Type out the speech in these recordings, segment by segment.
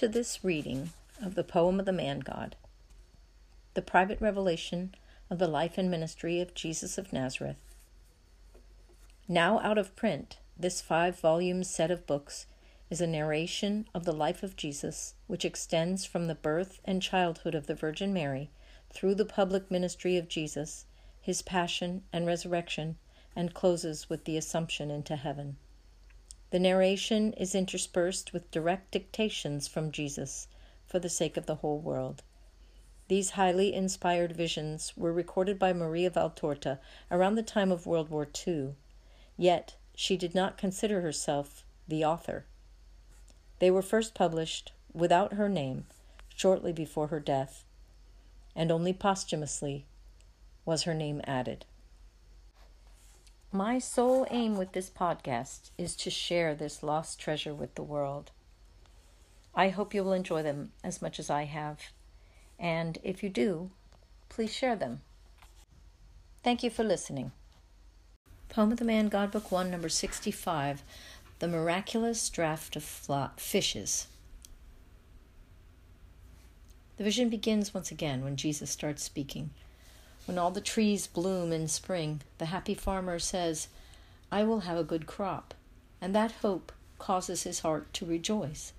To this reading of the poem of the Man God, the private revelation of the life and ministry of Jesus of Nazareth. Now out of print, this five volume set of books is a narration of the life of Jesus, which extends from the birth and childhood of the Virgin Mary through the public ministry of Jesus, his passion and resurrection, and closes with the Assumption into heaven. The narration is interspersed with direct dictations from Jesus for the sake of the whole world. These highly inspired visions were recorded by Maria Valtorta around the time of World War II, yet she did not consider herself the author. They were first published without her name shortly before her death, and only posthumously was her name added. My sole aim with this podcast is to share this lost treasure with the world. I hope you will enjoy them as much as I have, and if you do, please share them. Thank you for listening. Poem of the Man God Book 1, number 65 The Miraculous Draught of Fishes. The vision begins once again when Jesus starts speaking. When all the trees bloom in spring, the happy farmer says, I will have a good crop, and that hope causes his heart to rejoice.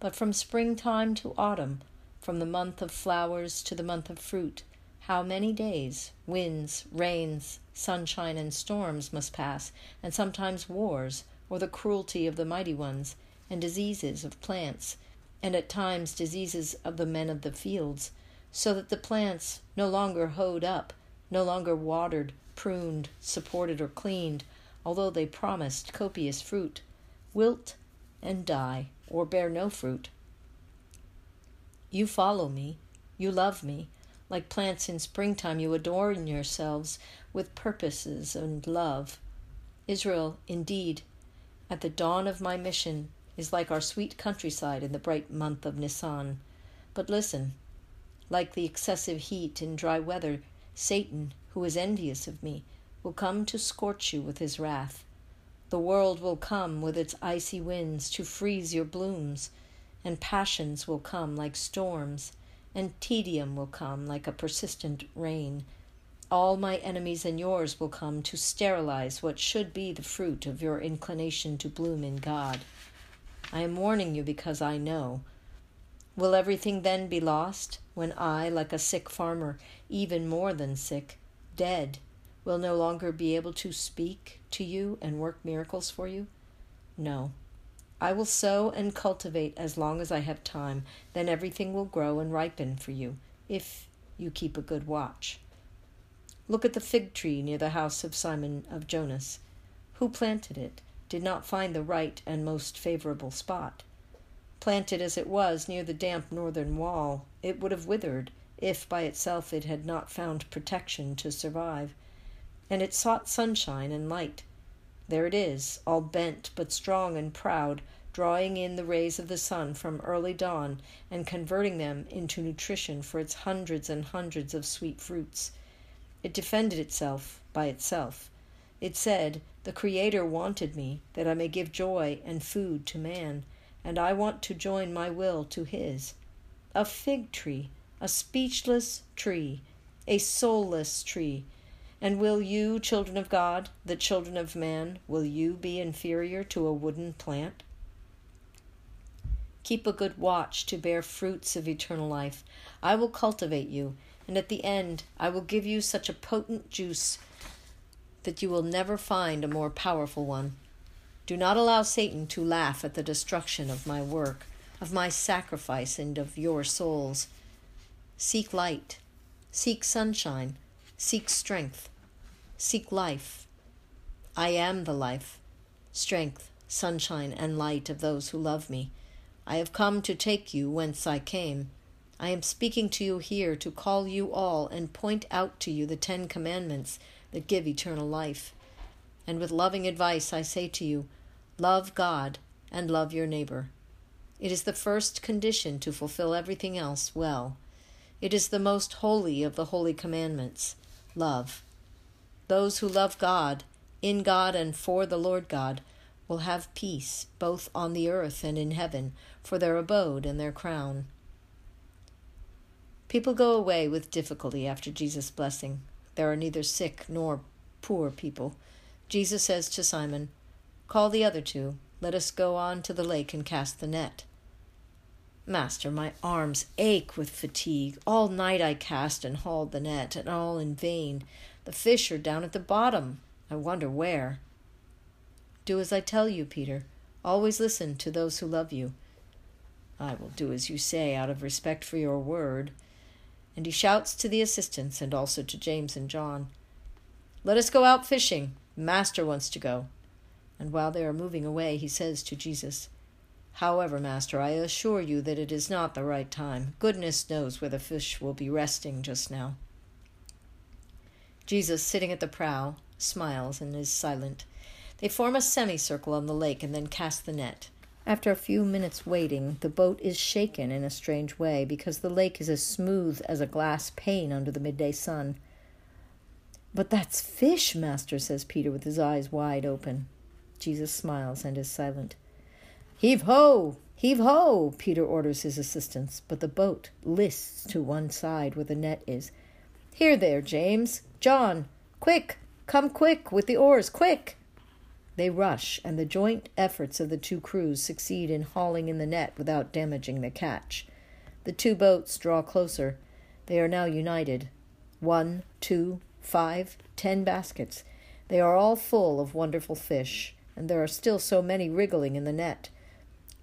But from springtime to autumn, from the month of flowers to the month of fruit, how many days, winds, rains, sunshine, and storms must pass, and sometimes wars, or the cruelty of the mighty ones, and diseases of plants, and at times diseases of the men of the fields so that the plants, no longer hoed up, no longer watered, pruned, supported, or cleaned, although they promised copious fruit, wilt and die, or bear no fruit. You follow me, you love me, like plants in springtime, you adorn yourselves with purposes and love. Israel, indeed, at the dawn of my mission, is like our sweet countryside in the bright month of Nisan. But listen, like the excessive heat in dry weather, Satan, who is envious of me, will come to scorch you with his wrath. The world will come with its icy winds to freeze your blooms, and passions will come like storms, and tedium will come like a persistent rain. All my enemies and yours will come to sterilize what should be the fruit of your inclination to bloom in God. I am warning you because I know Will everything then be lost when I, like a sick farmer, even more than sick, dead, will no longer be able to speak to you and work miracles for you? No. I will sow and cultivate as long as I have time, then everything will grow and ripen for you, if you keep a good watch. Look at the fig tree near the house of Simon of Jonas. Who planted it did not find the right and most favorable spot. Planted as it was near the damp northern wall, it would have withered if by itself it had not found protection to survive. And it sought sunshine and light. There it is, all bent but strong and proud, drawing in the rays of the sun from early dawn and converting them into nutrition for its hundreds and hundreds of sweet fruits. It defended itself by itself. It said, The Creator wanted me that I may give joy and food to man and I want to join my will to his. A fig tree, a speechless tree, a soulless tree. And will you, children of God, the children of man, will you be inferior to a wooden plant? Keep a good watch to bear fruits of eternal life. I will cultivate you, and at the end I will give you such a potent juice that you will never find a more powerful one. Do not allow Satan to laugh at the destruction of my work, of my sacrifice, and of your souls. Seek light, seek sunshine, seek strength, seek life. I am the life, strength, sunshine, and light of those who love me. I have come to take you whence I came. I am speaking to you here to call you all and point out to you the Ten Commandments that give eternal life. And with loving advice, I say to you love God and love your neighbor. It is the first condition to fulfill everything else well. It is the most holy of the holy commandments love. Those who love God, in God, and for the Lord God, will have peace, both on the earth and in heaven, for their abode and their crown. People go away with difficulty after Jesus' blessing. There are neither sick nor poor people. Jesus says to Simon, Call the other two. Let us go on to the lake and cast the net. Master, my arms ache with fatigue. All night I cast and hauled the net, and all in vain. The fish are down at the bottom. I wonder where. Do as I tell you, Peter. Always listen to those who love you. I will do as you say out of respect for your word. And he shouts to the assistants and also to James and John Let us go out fishing. Master wants to go. And while they are moving away, he says to Jesus, However, Master, I assure you that it is not the right time. Goodness knows where the fish will be resting just now. Jesus, sitting at the prow, smiles and is silent. They form a semicircle on the lake and then cast the net. After a few minutes waiting, the boat is shaken in a strange way because the lake is as smooth as a glass pane under the midday sun. But that's fish, Master, says Peter with his eyes wide open. Jesus smiles and is silent. Heave ho! Heave ho! Peter orders his assistants, but the boat lists to one side where the net is. Here there, James! John! Quick! Come quick with the oars! Quick! They rush, and the joint efforts of the two crews succeed in hauling in the net without damaging the catch. The two boats draw closer. They are now united. One, two, five, ten baskets. They are all full of wonderful fish, and there are still so many wriggling in the net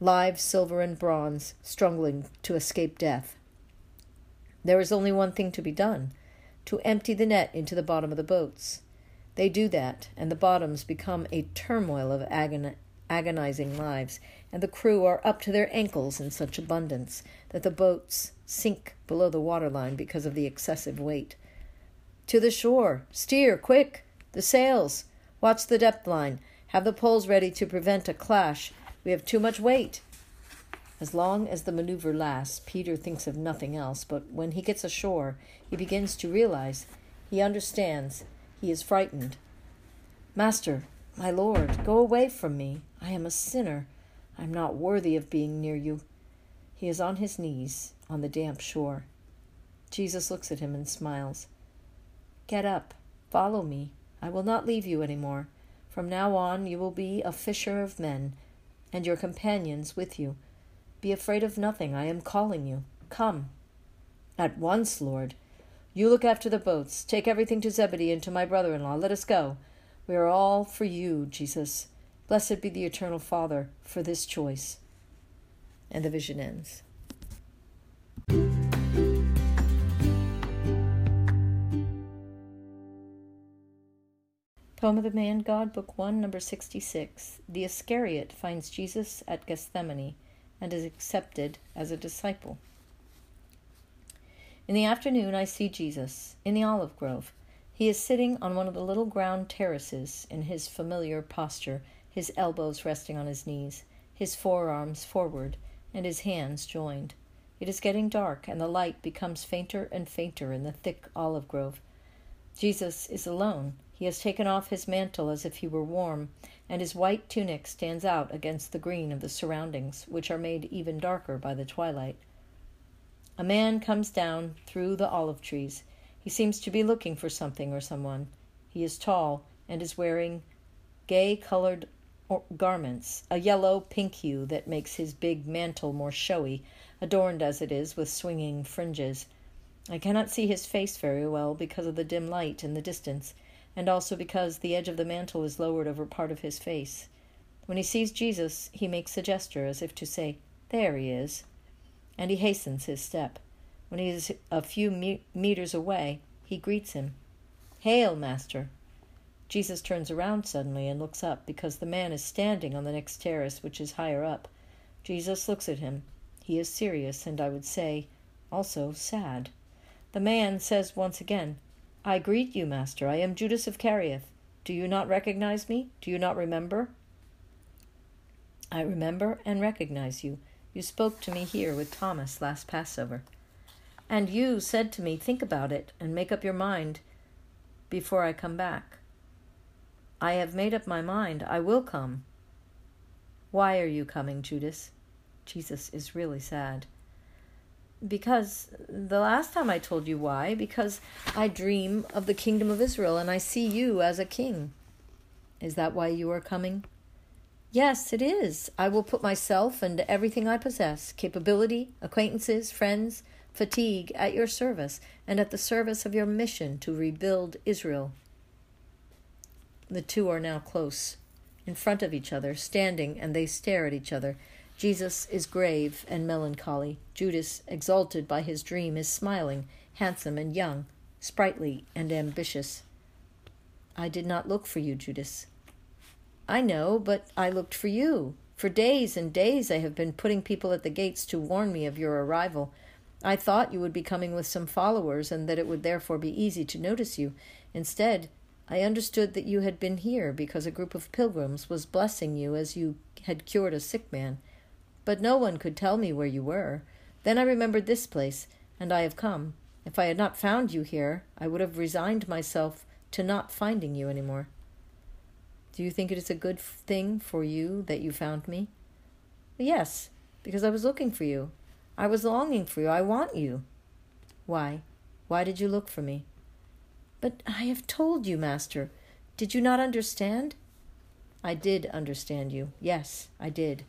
live silver and bronze, struggling to escape death. There is only one thing to be done to empty the net into the bottom of the boats. They do that, and the bottoms become a turmoil of agon- agonizing lives, and the crew are up to their ankles in such abundance that the boats sink below the waterline because of the excessive weight. To the shore! Steer! Quick! The sails! Watch the depth line! Have the poles ready to prevent a clash! We have too much weight! As long as the maneuver lasts, Peter thinks of nothing else, but when he gets ashore, he begins to realize, he understands, he is frightened. Master, my Lord, go away from me. I am a sinner. I am not worthy of being near you. He is on his knees on the damp shore. Jesus looks at him and smiles. Get up, follow me. I will not leave you any more. From now on, you will be a fisher of men, and your companions with you. Be afraid of nothing. I am calling you. Come. At once, Lord. You look after the boats. Take everything to Zebedee and to my brother in law. Let us go. We are all for you, Jesus. Blessed be the eternal Father for this choice. And the vision ends. Poem of the Man God, Book 1, Number 66. The Iscariot finds Jesus at Gethsemane and is accepted as a disciple. In the afternoon, I see Jesus in the olive grove. He is sitting on one of the little ground terraces in his familiar posture, his elbows resting on his knees, his forearms forward, and his hands joined. It is getting dark, and the light becomes fainter and fainter in the thick olive grove. Jesus is alone. He has taken off his mantle as if he were warm, and his white tunic stands out against the green of the surroundings, which are made even darker by the twilight. A man comes down through the olive trees. He seems to be looking for something or someone. He is tall and is wearing gay colored garments, a yellow pink hue that makes his big mantle more showy, adorned as it is with swinging fringes. I cannot see his face very well because of the dim light in the distance and also because the edge of the mantle is lowered over part of his face. When he sees Jesus, he makes a gesture as if to say, There he is. And he hastens his step. When he is a few me- meters away, he greets him. Hail, Master! Jesus turns around suddenly and looks up because the man is standing on the next terrace, which is higher up. Jesus looks at him. He is serious, and I would say, also sad. The man says once again, I greet you, Master. I am Judas of Kerioth. Do you not recognize me? Do you not remember? I remember and recognize you. You spoke to me here with Thomas last Passover. And you said to me, Think about it and make up your mind before I come back. I have made up my mind. I will come. Why are you coming, Judas? Jesus is really sad. Because the last time I told you why, because I dream of the kingdom of Israel and I see you as a king. Is that why you are coming? Yes, it is. I will put myself and everything I possess capability, acquaintances, friends, fatigue at your service and at the service of your mission to rebuild Israel. The two are now close, in front of each other, standing, and they stare at each other. Jesus is grave and melancholy. Judas, exalted by his dream, is smiling, handsome and young, sprightly and ambitious. I did not look for you, Judas. I know, but I looked for you. For days and days I have been putting people at the gates to warn me of your arrival. I thought you would be coming with some followers and that it would therefore be easy to notice you. Instead, I understood that you had been here because a group of pilgrims was blessing you as you had cured a sick man but no one could tell me where you were. Then I remembered this place, and I have come. If I had not found you here, I would have resigned myself to not finding you any more. Do you think it is a good thing for you that you found me? Yes, because I was looking for you. I was longing for you. I want you. Why? Why did you look for me? But I have told you, Master. Did you not understand? I did understand you. Yes, I did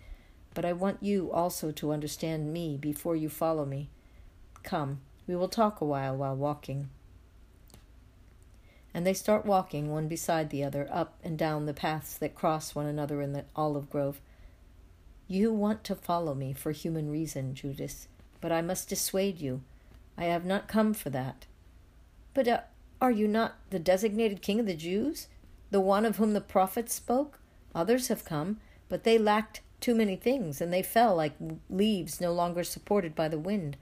but I want you also to understand me before you follow me. Come, we will talk a while while walking. And they start walking one beside the other up and down the paths that cross one another in the olive grove. You want to follow me for human reason, Judas, but I must dissuade you. I have not come for that. But uh, are you not the designated king of the Jews, the one of whom the prophets spoke? Others have come, but they lacked too many things, and they fell like leaves no longer supported by the wind.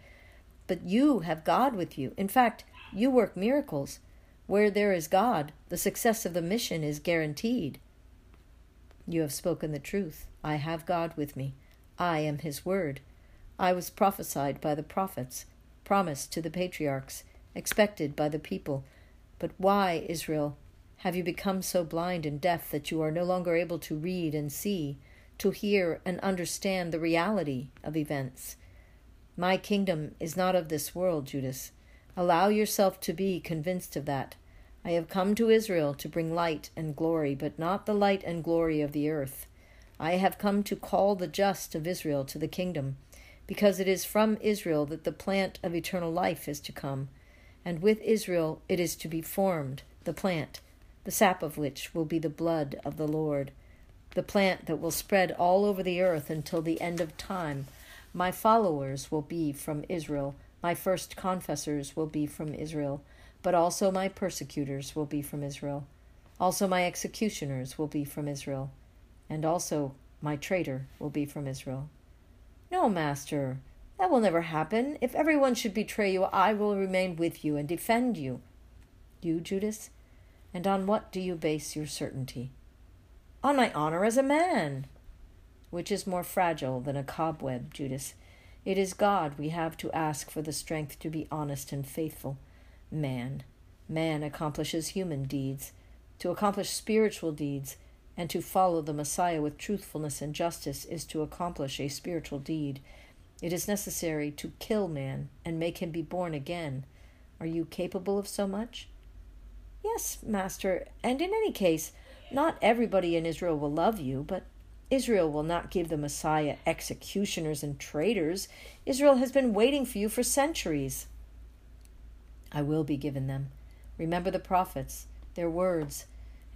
But you have God with you. In fact, you work miracles. Where there is God, the success of the mission is guaranteed. You have spoken the truth. I have God with me. I am His word. I was prophesied by the prophets, promised to the patriarchs, expected by the people. But why, Israel, have you become so blind and deaf that you are no longer able to read and see? To hear and understand the reality of events. My kingdom is not of this world, Judas. Allow yourself to be convinced of that. I have come to Israel to bring light and glory, but not the light and glory of the earth. I have come to call the just of Israel to the kingdom, because it is from Israel that the plant of eternal life is to come, and with Israel it is to be formed, the plant, the sap of which will be the blood of the Lord the plant that will spread all over the earth until the end of time. My followers will be from Israel, my first confessors will be from Israel, but also my persecutors will be from Israel. Also my executioners will be from Israel, and also my traitor will be from Israel. No, master, that will never happen. If everyone should betray you, I will remain with you and defend you. You, Judas? And on what do you base your certainty? On my honor as a man. Which is more fragile than a cobweb, Judas? It is God we have to ask for the strength to be honest and faithful. Man, man accomplishes human deeds. To accomplish spiritual deeds and to follow the Messiah with truthfulness and justice is to accomplish a spiritual deed. It is necessary to kill man and make him be born again. Are you capable of so much? Yes, master, and in any case, not everybody in Israel will love you, but Israel will not give the Messiah executioners and traitors. Israel has been waiting for you for centuries. I will be given them. Remember the prophets, their words,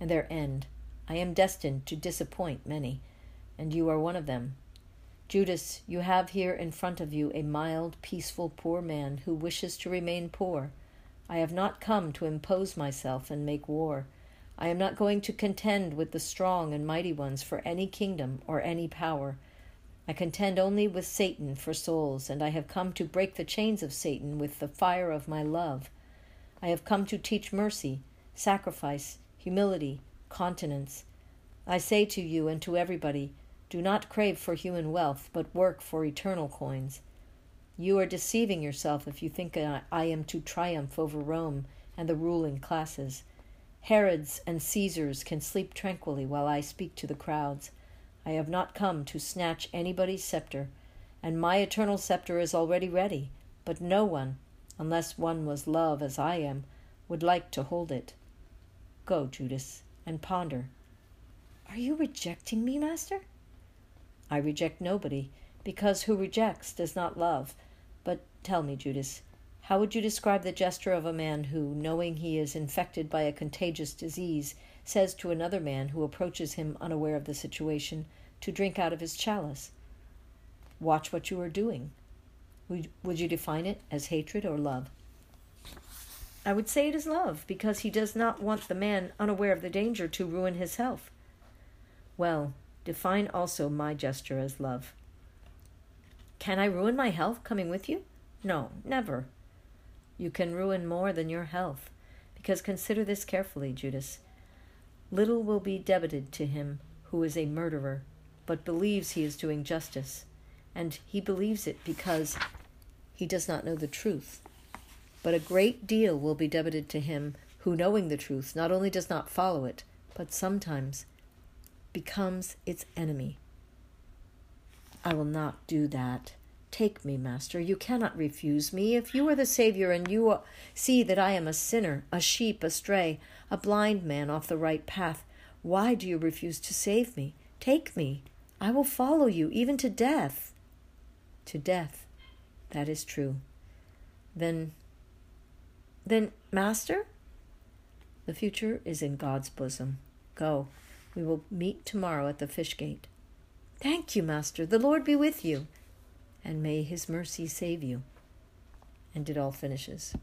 and their end. I am destined to disappoint many, and you are one of them. Judas, you have here in front of you a mild, peaceful, poor man who wishes to remain poor. I have not come to impose myself and make war. I am not going to contend with the strong and mighty ones for any kingdom or any power. I contend only with Satan for souls, and I have come to break the chains of Satan with the fire of my love. I have come to teach mercy, sacrifice, humility, continence. I say to you and to everybody, do not crave for human wealth, but work for eternal coins. You are deceiving yourself if you think I am to triumph over Rome and the ruling classes. Herods and Caesars can sleep tranquilly while I speak to the crowds. I have not come to snatch anybody's scepter, and my eternal scepter is already ready, but no one, unless one was love as I am, would like to hold it. Go, Judas, and ponder. Are you rejecting me, Master? I reject nobody, because who rejects does not love. But tell me, Judas, how would you describe the gesture of a man who, knowing he is infected by a contagious disease, says to another man who approaches him unaware of the situation to drink out of his chalice? Watch what you are doing. Would would you define it as hatred or love? I would say it is love, because he does not want the man unaware of the danger to ruin his health. Well, define also my gesture as love. Can I ruin my health coming with you? No, never. You can ruin more than your health, because consider this carefully, Judas. Little will be debited to him who is a murderer, but believes he is doing justice, and he believes it because he does not know the truth. But a great deal will be debited to him who, knowing the truth, not only does not follow it, but sometimes becomes its enemy. I will not do that. Take me, Master. You cannot refuse me. If you are the Savior and you see that I am a sinner, a sheep astray, a blind man off the right path, why do you refuse to save me? Take me. I will follow you, even to death. To death. That is true. Then, then, Master? The future is in God's bosom. Go. We will meet tomorrow at the fish gate. Thank you, Master. The Lord be with you and may his mercy save you. And it all finishes.